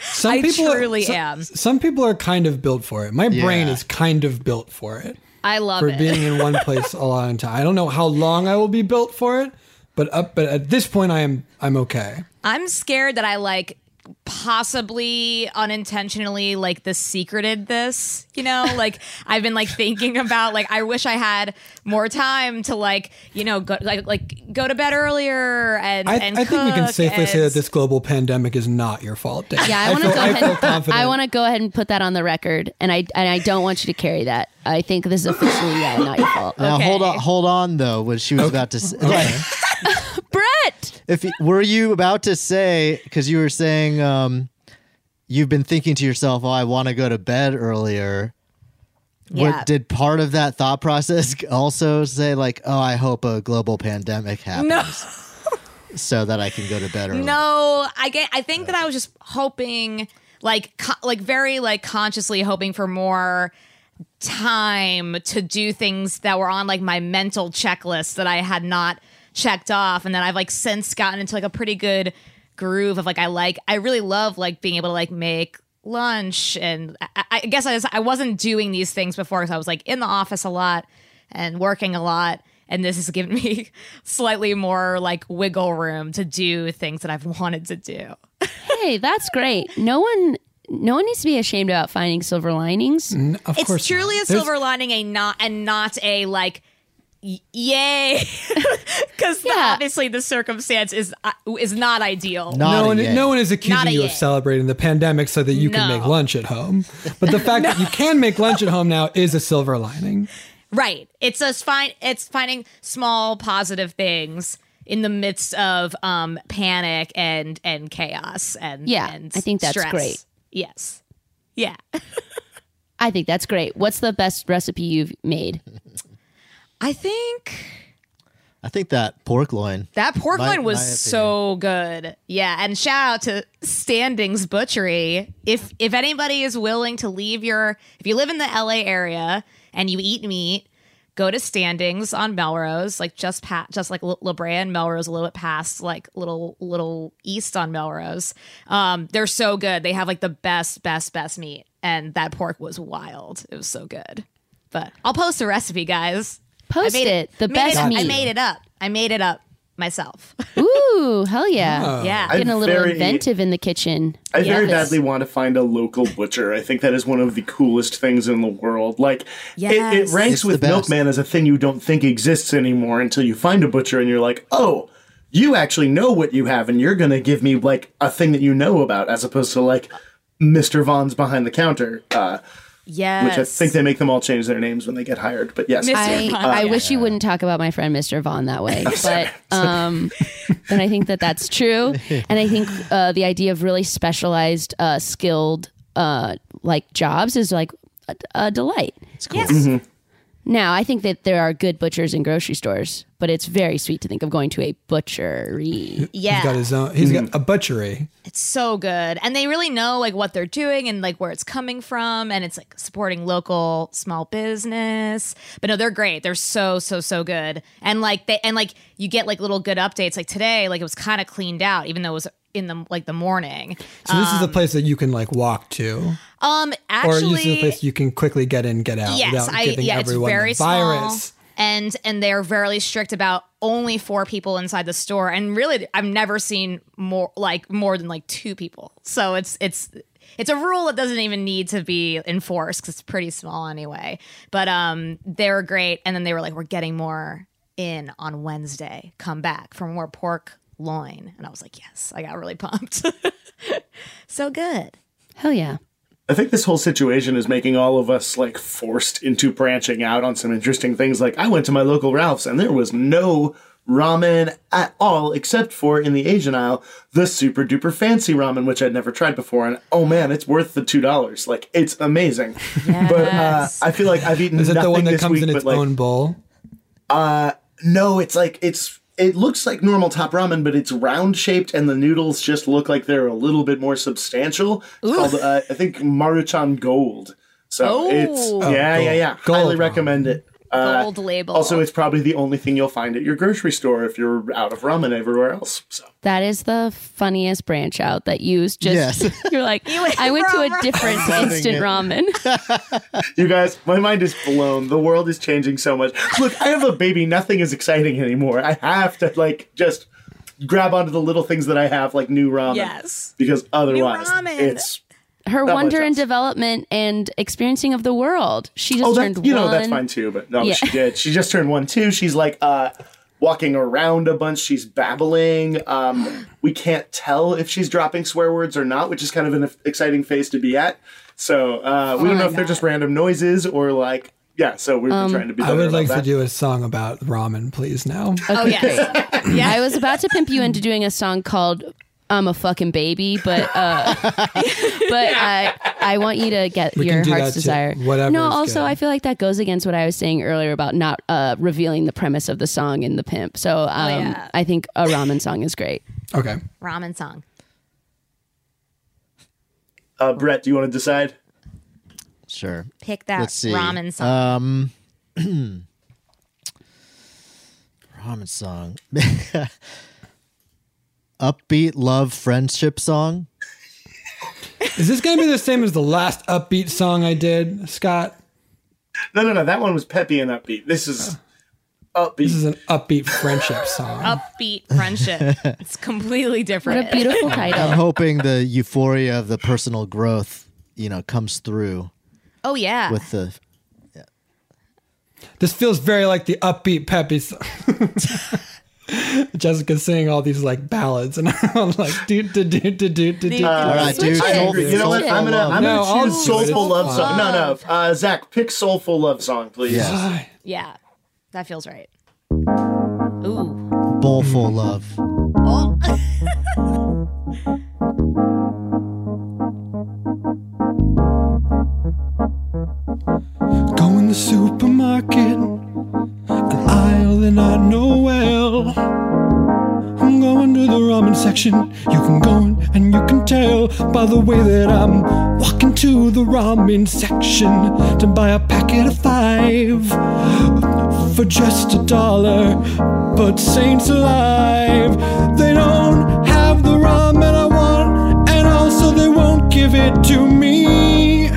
Some I people truly some, am. Some people are kind of built for it. My brain Yeah. is kind of built for it. I love for it. being in one place a long time. I don't know how long I will be built for it, but up but at this point I am I'm okay. I'm scared that I like possibly unintentionally like the secreted this you know like i've been like thinking about like i wish i had more time to like you know go like like go to bed earlier and I, and I think we can cook safely say that this global pandemic is not your fault. Dan. Yeah, I want to go ahead. and- I want to go ahead and put that on the record, and I and I don't want you to carry that. I think this is officially yeah, not your fault. now Okay. hold on, hold on though. What she was about to say. Like, Brett. if you- were you about to say because you were saying um, you've been thinking to yourself, "Oh, I want to go to bed earlier." Yeah. What did part of that thought process also say like, "Oh, I hope a global pandemic happens no so that I can go to bed early"? no i get i think that i was just hoping like co- like very like consciously hoping for more time to do things that were on like my mental checklist that I had not checked off and then I've like since gotten into like a pretty good groove of like I like I really love like being able to like make lunch and I, I guess I just I wasn't doing these things before because I was like in the office a lot and working a lot and this has given me slightly more like wiggle room to do things that I've wanted to do. Hey, that's great. No one, no one needs to be ashamed about finding silver linings. N- Of it's course truly not. a There's- silver lining a not and not a like y- yay because Yeah. obviously the circumstance is uh, is not ideal Not no one, yay. no one is accusing you yay. of celebrating the pandemic so that you can make lunch at home. But the fact that you can make lunch at home now is a silver lining. right it's just fine it's finding small positive things in the midst of um panic and and chaos and Yeah, and I think that's stress. great. Yes. Yeah. I think that's great. What's the best recipe you've made? I think I think that pork loin. That pork My- loin was so good. Yeah, and shout out to Standings Butchery. If if anybody is willing to leave your if you live in the LA area and you eat meat, go to Standings on Melrose, like just pat just like La Brea and Melrose, a little bit past like little little east on Melrose. Um, they're so good. They have like the best, best, best meat, and that pork was wild. It was so good. But I'll post the recipe, guys. Post I made it. The made best it- I made it up. I made it up myself. Ooh, hell yeah. Oh. Yeah. Getting a I'm little very- inventive in the kitchen. I very Yes. badly want to find a local butcher. I think that is one of the coolest things in the world. Like, it, Yes. it ranks It's with. Milkman as a thing you don't think exists anymore until you find a butcher and you're like, oh, you actually know what you have and you're going to give me, like, a thing that you know about as opposed to, like, Mr. Vons behind the counter, uh, Yes. which I think they make them all change their names when they get hired. But yes, Mr. I, Vons. I wish you wouldn't talk about my friend Mr. Vons that way, but um, then I think that that's true, and I think uh, the idea of really specialized, uh, skilled, uh, like jobs is like a, a delight. It's cool. Yes. Now, I think that there are good butchers in grocery stores, but it's very sweet to think of going to a butchery. Yeah. He's got his own. He's got mm. a butchery. It's so good. And they really know like what they're doing and like where it's coming from and it's like supporting local small business. But no, they're great. They're so so so good. And like they and like you get like little good updates like today like it was kind of cleaned out even though it was in the like the morning. So this is a place that you can like walk to, Um or this is a place you can quickly get in, get out yes, without I giving yeah, it's everyone very the virus. small. And and they're very strict about only four people inside the store. And really I've never seen more like more than like two people. So it's it's it's a rule that doesn't even need to be enforced because it's pretty small anyway. But um they're great. And then they were like, We're getting more in on Wednesday. Come back for more pork loin. And I was like, Yes, I got really pumped. so good. Hell yeah. I think this whole situation is making all of us like forced into branching out on some interesting things. Like I went to my local Ralph's and there was no ramen at all, except for in the Asian aisle, the super duper fancy ramen, which I'd never tried before. And oh man, it's worth the two dollars. Like it's amazing. But uh, I feel like I've eaten Is it nothing the one that comes week, in but its like own bowl? uh no, it's like it's it looks like normal top ramen, but it's round shaped, and the noodles just look like they're a little bit more substantial. It's called, uh, I think Maruchan Gold. So Oh. it's Oh, yeah, yeah, gold. yeah. Gold Highly recommend it. Uh, Gold label. Also, it's probably the only thing you'll find at your grocery store if you're out of ramen everywhere else. So That is the funniest branch out that you just Yes. you're like I went to a different instant it. ramen. you guys, my mind is blown. The world is changing so much. Look, I have a baby. Nothing is exciting anymore. I have to like just grab onto the little things that I have, like new ramen. Yes. Because otherwise, ramen. it's Her Not wonder and development and experiencing of the world. She just oh, turned that, you know one. that's fine too. But no, Yeah. she did. She just turned one too. She's like uh, walking around a bunch. She's babbling. Um, we can't tell if she's dropping swear words or not, which is kind of an exciting phase to be at. So uh, we don't know if they're just random noises or like yeah. So we're Um, trying to be. I would about like to do a song about ramen, please. Now, Oh yes. yeah. I was about to pimp you into doing a song called "I'm a fucking baby," but uh, but I I want you to get We your heart's that too. desire. Whatever No, also good. I feel like that goes against what I was saying earlier about not uh, revealing the premise of the song in the pimp. So um, Oh, yeah. I think a ramen song is great. okay. Ramen song. Uh, Brett, do you want to decide? Sure. Pick that Let's see. ramen song. Um, ramen song. Upbeat love friendship song. Is this going to be the same as the last upbeat song I did, Scott? No, no, no. That one was peppy and upbeat. This is upbeat. This is an upbeat friendship song. Upbeat friendship. it's completely different. What different. a beautiful title. I'm hoping the euphoria of the personal growth, you know, comes through Oh yeah. with the. This feels very like the upbeat peppy song. Jessica's singing all these like ballads, and I'm like, do do do do do do do. All right, dude. soulful- You know what? I'm gonna I'm No, gonna choose do it. soulful It's love song. No, no. Uh, Zach, pick soulful love song, please. Yeah. yeah. That feels right. Ooh. bowl full of. Go in the supermarket, You can go and you can tell by the way that I'm walking to the ramen section to buy a packet of five for just a dollar. But saints alive, they don't have the ramen I want, and also they won't give it to me.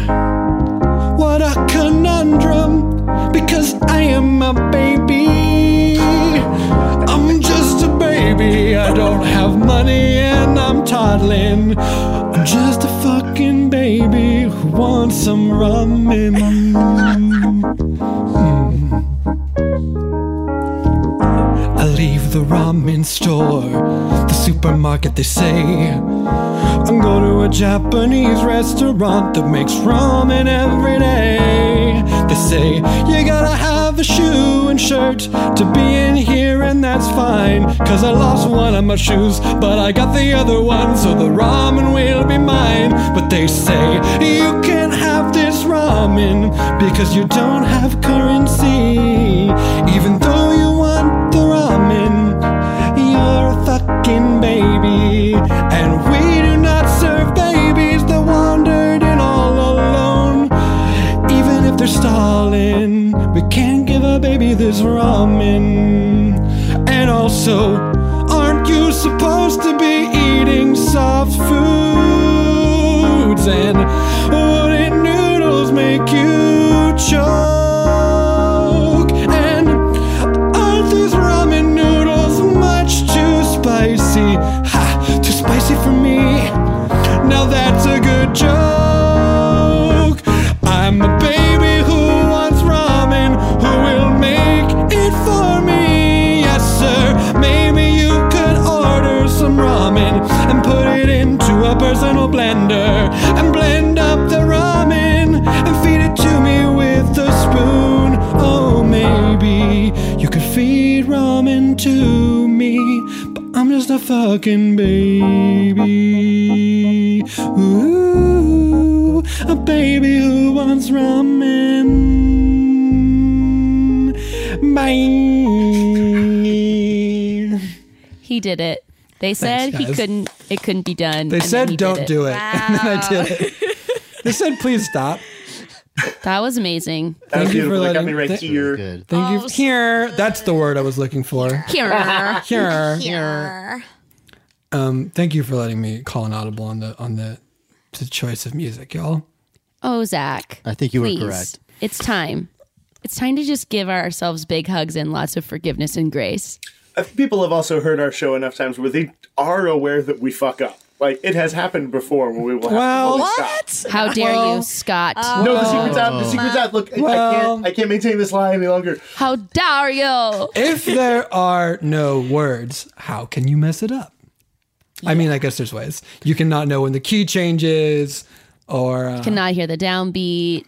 I don't have money and I'm toddling. I'm just a fucking baby who wants some ramen. Mm. the ramen store, the supermarket, they say. I'm going to a Japanese restaurant that makes ramen every day. They say you gotta have a shoe and shirt to be in here, and that's fine. Cause I lost one of my shoes, but I got the other one, so the ramen will be mine. But they say you can't have this ramen because you don't they're stalling, we can't give a baby this ramen. And also, just fucking baby. Ooh, a baby who wants ramen. Bye. He did it. They said Thanks, he guys. couldn't. It couldn't be done. They and then said he did don't do it, and then I did it. They said please stop. That was amazing. That was Thank you for beautiful. That got letting- me right th- here. Good. Thank you. Oh, here, that's the word I was looking for. Here. Here. Here. Um, thank you for letting me call an audible on the on the, the choice of music, y'all. Oh, Zach. I think you were correct. It's time. It's time to just give ourselves big hugs and lots of forgiveness and grace. People have also heard our show enough times where they are aware that we fuck up. Like it has happened before when we will have Well- to fully stop. How dare Well, you, Scott? No, the secret's out. The secret's out. Look, I- I can't. I can't maintain this lie any longer. How dare you? If there are no words, how can you mess it up? I mean, I guess there's ways. You cannot know when the key changes, or uh, Cannot hear the downbeat,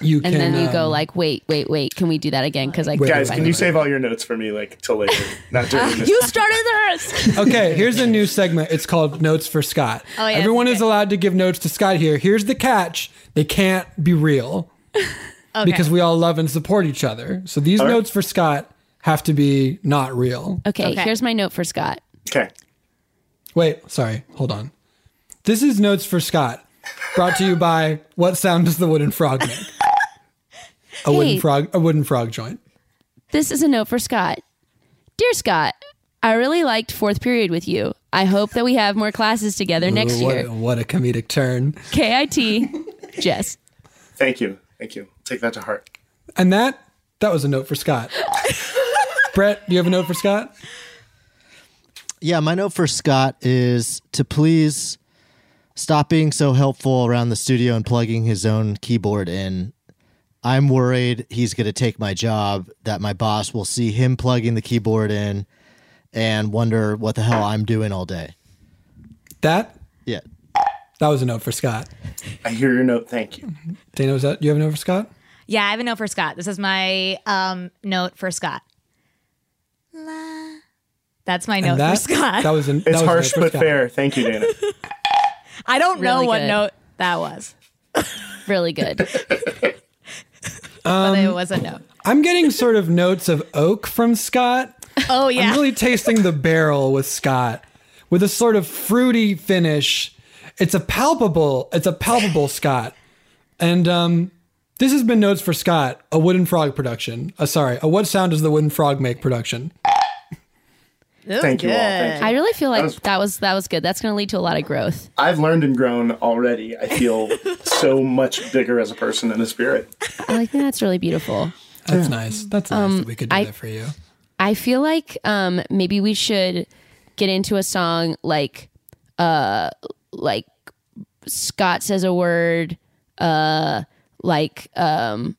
you and can. then you go um, like, "Wait, wait, wait! Can we do that again?" Because I Wait, Guys, can you it. save all your notes for me, like till later, not during this? You started this. Okay, here's a new segment. It's called Notes for Scott. Oh, yeah, Everyone is allowed to give notes to Scott here. Here's the catch they can't be real okay. because we all love and support each other. So these right. notes for Scott have to be not real. Okay, Okay. here's my note for Scott. Okay. Wait, sorry, hold on. This is Notes for Scott, brought to you by What Sound Does the Wooden Frog Make? A wooden frog, a wooden frog joint. This is a note for Scott. Dear Scott, I really liked fourth period with you. I hope that we have more classes together next Ooh, what, year. what a comedic turn. KIT, Jess. Thank you. Thank you. Take that to heart. And that that was a note for Scott. Brett, do you have a note for Scott? Yeah, my note for Scott is to please stop being so helpful around the studio and plugging his own keyboard in. I'm worried he's going to take my job, that my boss will see him plugging the keyboard in and wonder what the hell I'm doing all day. That Yeah. that was a note for Scott. I hear your note. Thank you. Dana, was that you have a note for Scott? Yeah, I have a note for Scott. This is my um, note for Scott. La That's my note that, for Scott. that was an, that It's was harsh but Scott. fair. Thank you, Dana. I don't know Really what good. note that was, Really good. but it was a note. I'm getting sort of notes of oak from Scott. Oh yeah. I'm really tasting the barrel with Scott with a sort of fruity finish. It's a palpable, it's a palpable Scott. And um this has been notes for Scott, a wooden frog production. Uh, sorry, a what sound does the wooden frog make production? This is Thank you all. Thank you. I really feel like was- that was that was good. That's going to lead to a lot of growth. I've learned and grown already. I feel so much bigger as a person and a spirit. I think that's really beautiful. That's nice. That's nice that we could do I- that for you. I feel like um, maybe we should get into a song like uh like Scott says a word, uh like um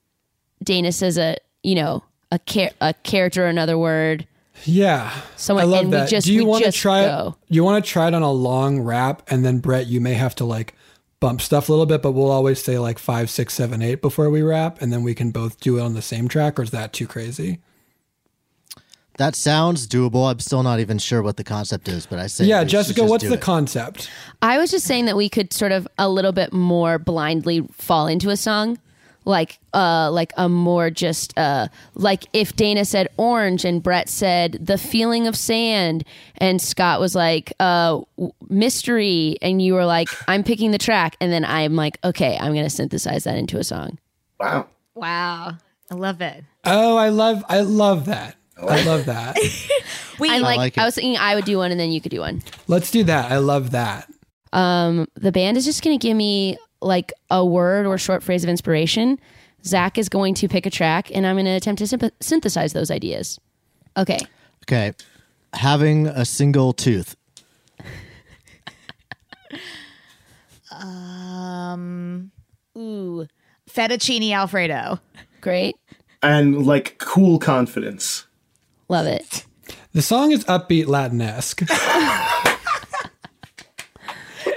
Dana says a you know a char- a character another word. Yeah. Someone- I love that. just- do you want to try go. it? You want to try it on a long rap and then Brett, you may have to like bump stuff a little bit, but we'll always say like five, six, seven, eight before we rap, and then we can both do it on the same track, or is that too crazy? That sounds doable. I'm still not even sure what the concept is, but I say yeah, we Jessica, just what's do the it. concept? I was just saying that we could sort of a little bit more blindly fall into a song. Like uh like a more just uh like if Dana said orange and Brett said the feeling of sand and Scott was like uh w- mystery and you were like I'm picking the track and then I'm like okay I'm going to synthesize that into a song. Wow. Wow. I love it. Oh, I love, I love that. I love that. We I like, like it. I was thinking I would do one and then you could do one. Let's do that. I love that. Um, the band is just going to give me like a word or short phrase of inspiration. Zach is going to pick a track, and I'm going to attempt to symp- synthesize those ideas. Okay. Okay. Having a single tooth. um ooh fettuccine alfredo. Great. And like cool confidence. Love it. The song is upbeat Latinesque.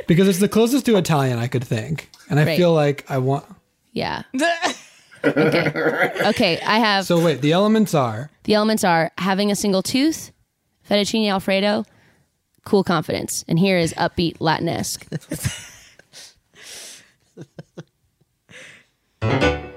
because it's the closest to Italian I could think. And I Right. feel like I want. Yeah. okay. Okay. I have So, wait, the elements are the elements are having a single tooth, fettuccine alfredo, cool confidence, and here is upbeat Latinesque.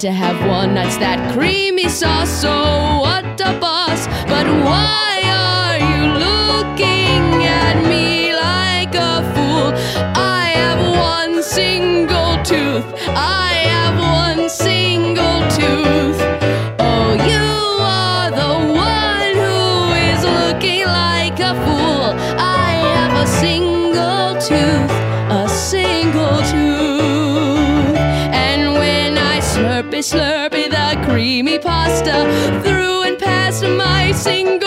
to have one, that's that creamy through and past my single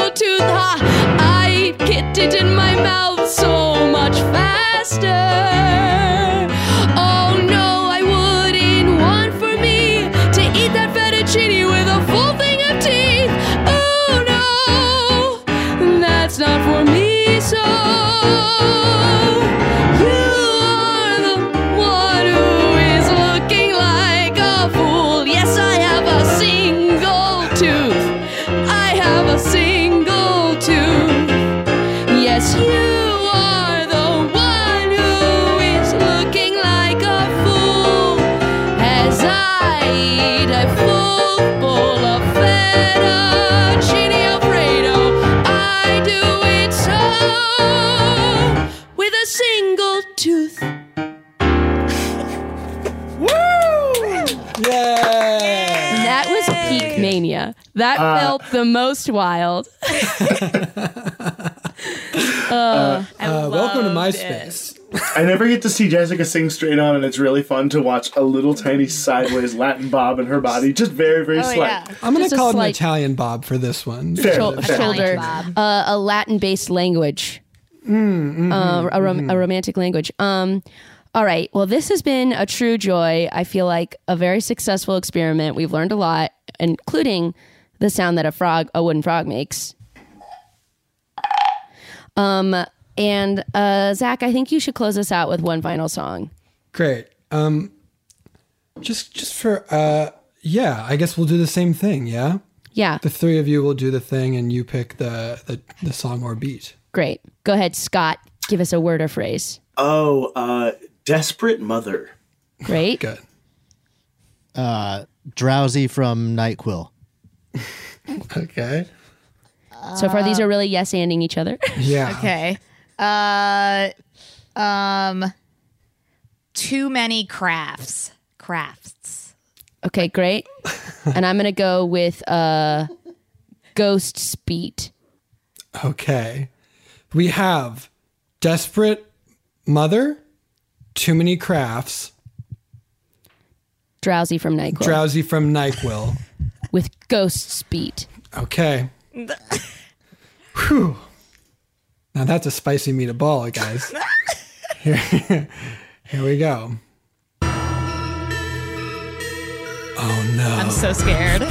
single tooth. Yay! That was peak mania. That Uh, felt the most wild. Uh, welcome to MySpace. I never get to see Jessica sing straight on, and it's really fun to watch a little tiny sideways Latin bob in her body, just very, very Oh, slight. yeah. I'm gonna call it an Italian Bob for this one. Fair, Shou- fair. shoulder, Bob. uh, a Latin based language, Mm, uh, a, rom- a romantic language. Um, all right. Well, this has been a true joy. I feel like a very successful experiment. We've learned a lot, including the sound that a frog, a wooden frog, makes. Um, and uh, Zach, I think you should close us out with one final song. Great. Um, just just for uh, yeah, I guess we'll do the same thing. Yeah, Yeah, the three of you will do the thing, and you pick the the, the song or beat. Great. Go ahead, Scott. Give us a word or phrase. Oh, uh, desperate mother. Great. Good. Uh, drowsy from NyQuil. Okay. So far, these are really yes anding each other. Yeah. Okay. Uh, um, too many crafts. Crafts. Okay, great. and I'm gonna go with uh Ghost Speed. Okay. We have desperate mother, too many crafts, Drowsy from Nyquil. drowsy from Nyquil. with Ghost Speed. Okay. Whew. Now that's a spicy meatball, guys. Here, here we go. Oh no. I'm so scared.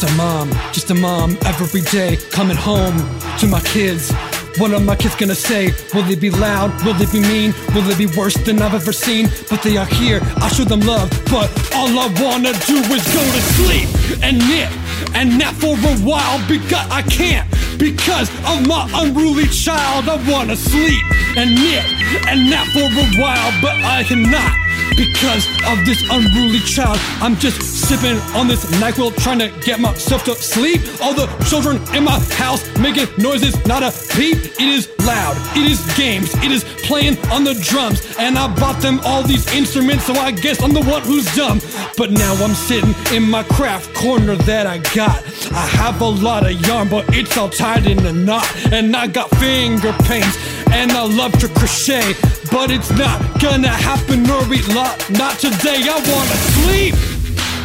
Just a mom, just a mom every day coming home to my kids. What are my kids gonna say? Will they be loud? Will they be mean? Will they be worse than I've ever seen? But they are here, I show them love. But all I wanna do is go to sleep and knit and nap for a while because I can't. Because of my unruly child, I wanna sleep and knit and nap for a while, but I cannot because of this unruly child. I'm just sipping on this NyQuil trying to get myself to sleep. All the children in my house making noises, not a peep. It is loud, it is games, it is playing on the drums. And I bought them all these instruments, so I guess I'm the one who's dumb. But now I'm sitting in my craft corner that I got. I have a lot of yarn, but it's all tied in a knot. And I got finger pains, and I love to crochet. But it's not gonna happen or eat Not today, I wanna sleep.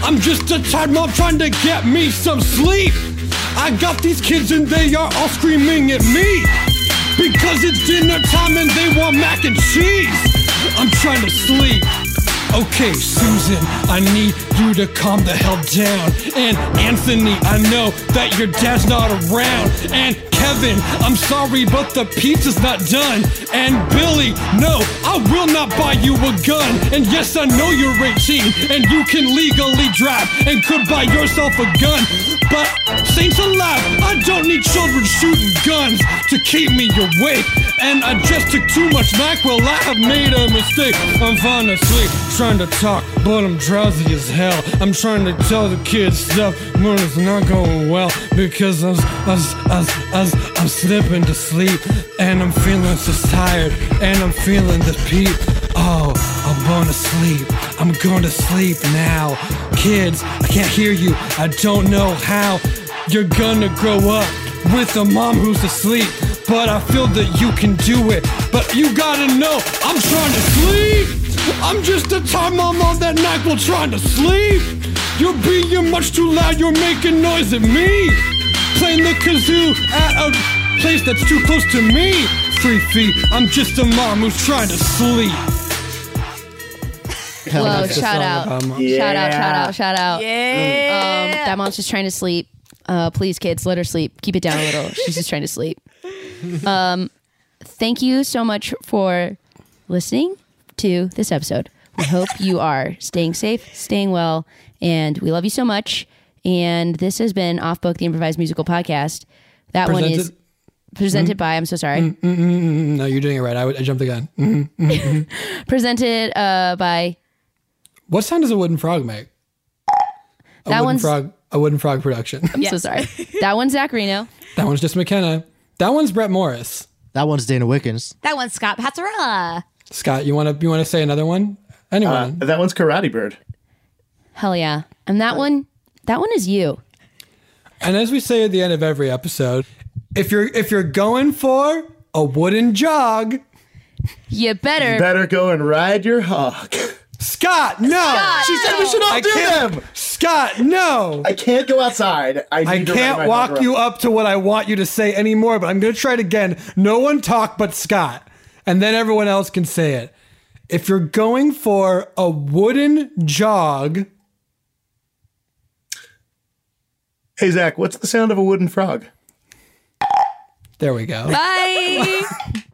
I'm just a tired mom trying to get me some sleep. I got these kids and they are all screaming at me. Because it's dinner time and they want mac and cheese. I'm trying to sleep. Okay, Susan, I need you to calm the hell down. And Anthony, I know that your dad's not around. And Kevin, I'm sorry, but the pizza's not done. And Billy, no, I will not buy you a gun. And yes, I know you're 18 and you can legally drive and could buy yourself a gun. But saints alive, I don't need children shooting guns to keep me awake. And I just took too much NyQuil, I have made a mistake. I'm fine asleep, trying to talk, but I'm drowsy as hell. I'm trying to tell the kids stuff, but it's not going well because I was, I was, I was, I was, I'm slipping to sleep. And I'm feeling so tired, and I'm feeling the peep. Oh, I'm going to sleep. I'm going to sleep now. Kids, I can't hear you. I don't know how. You're gonna grow up with a mom who's asleep. But I feel that you can do it. But you gotta know, I'm trying to sleep. I'm just a time mom on that night while trying to sleep. You're being much too loud, you're making noise at me. Playing the kazoo at a place that's too close to me. Three feet, I'm just a mom who's trying to sleep. Whoa, That's the shout song out. about mom. Shout out, shout out, shout out. Yeah. Um, that mom's just trying to sleep. Uh, please, kids, let her sleep. Keep it down a little. She's just trying to sleep. Um, thank you so much for listening to this episode. We hope you are staying safe, staying well, and we love you so much. And this has been Off Book, the improvised musical podcast. That one is Presented- presented by. I'm so sorry. Mm, mm, mm, mm. No, you're doing it right. I, would- I jumped the gun. Mm, mm, mm. Presented uh, by. What sound does a wooden frog make? A That wooden one's- frog. A wooden frog production. I'm so sorry. That one's Zach Reino. that one's just McKenna. That one's Brett Morris. That one's Dana Wickens. That one's Scott Passarella. Scott, you want to you want to say another one? Anyone? Uh, that one's Karate Bird. Hell yeah. And that one, that one is you. and as we say at the end of every episode, if you're if you're going for a wooden jog, You better. You better go and ride your hog. Scott, no. She said we should all I do them. Scott, no. I can't go outside. I, I need to can't my walk you up to what I want you to say anymore, but I'm going to try it again. No one talk but Scott, and then everyone else can say it. If you're going for a wooden jog, Hey Zach, what's the sound of a wooden frog? there we go. Bye.